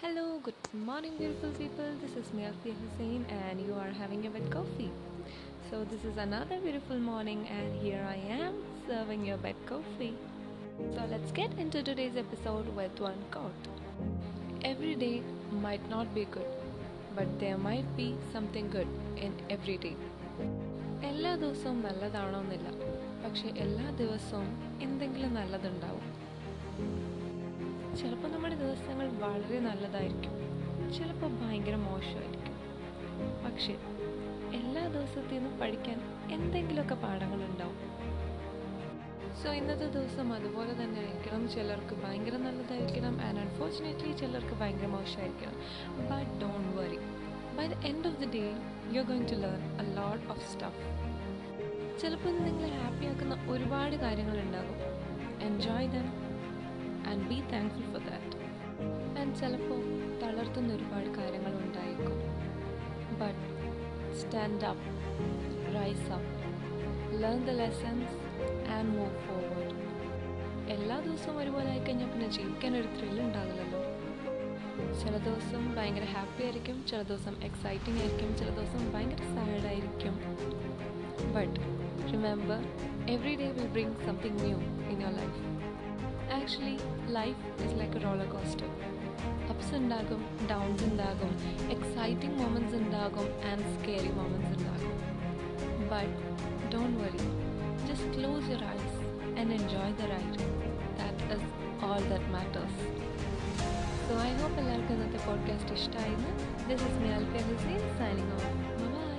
Hello, good morning, beautiful people. This is me, Alfia Hussein, and you are having a wet coffee. So, this is another beautiful morning, and here I am serving your wet coffee. So, let's get into today's episode with one quote Every day might not be good, but there might be something good in every day. എല്ലാ ദിവസവും നല്ലതാണോന്നില്ല പക്ഷെ എല്ലാ ദിവസവും എന്തെങ്കിലും നല്ലതുണ്ടാവും ചിലപ്പോൾ നമ്മുടെ ദിവസങ്ങൾ വളരെ നല്ലതായിരിക്കും. ചിലപ്പോൾ ഭയങ്കര മോശമായിരിക്കും. പക്ഷേ എല്ലാ ദിവസത്തിൽ പഠിക്കാൻ എന്തെങ്കിലുമൊക്കെ പാഠങ്ങളുണ്ടാവും. സോ ഇന്നത്തെ ദിവസം അതുപോലെ തന്നെ ആയിരിക്കണം. ചിലർക്ക് ഭയങ്കര നല്ലതായിരിക്കണം. ആൻഡ് അൺഫോർച്ചുനേറ്റ്ലി ചിലർക്ക് ഭയങ്കര മോശമായിരിക്കണം. But don't worry by the end of the day you are going to learn a lot of stuff ചിലപ്പോൾ നിങ്ങളെ ഹാപ്പി ആക്കുന്ന ഒരുപാട് കാര്യങ്ങളുണ്ടാകും. Enjoy them and be thankful for that and ചിലപ്പോൾ തളർത്തുന്ന ഒരുപാട് കാര്യങ്ങൾ ഉണ്ടായിരിക്കും but stand up rise up learn the lessons and move forward എല്ലാ ദിവസവും ഒരുപോലെ ആയിക്കഴിഞ്ഞാൽ പിന്നെ ജീവിക്കാൻ ഒരു ത്രില്ല് ഉണ്ടാകില്ലല്ലോ ചില ദിവസം ഭയങ്കര ഹാപ്പി ആയിരിക്കും ചില ദിവസം എക്സൈറ്റിംഗ് ആയിരിക്കും ചില ദിവസം ഭയങ്കര സാഡ് ആയിരിക്കും. But remember every day will bring something new in your life actually life is like a roller coaster ups ഉണ്ടാകും ഡൗൺസ് ഉണ്ടാകും എക്സൈറ്റിംഗ് മൊമെൻറ്റ്സ് ഉണ്ടാകും ആൻഡ് സ്കേറി മൊമെൻറ്റ്സ് ഉണ്ടാകും but don't worry just close your eyes and enjoy the ride that is all that matters so I hope എല്ലാവർക്കും ഇന്നത്തെ podcast ഇഷ്ടമായിരുന്നു this is me Alfiya Hussain signing off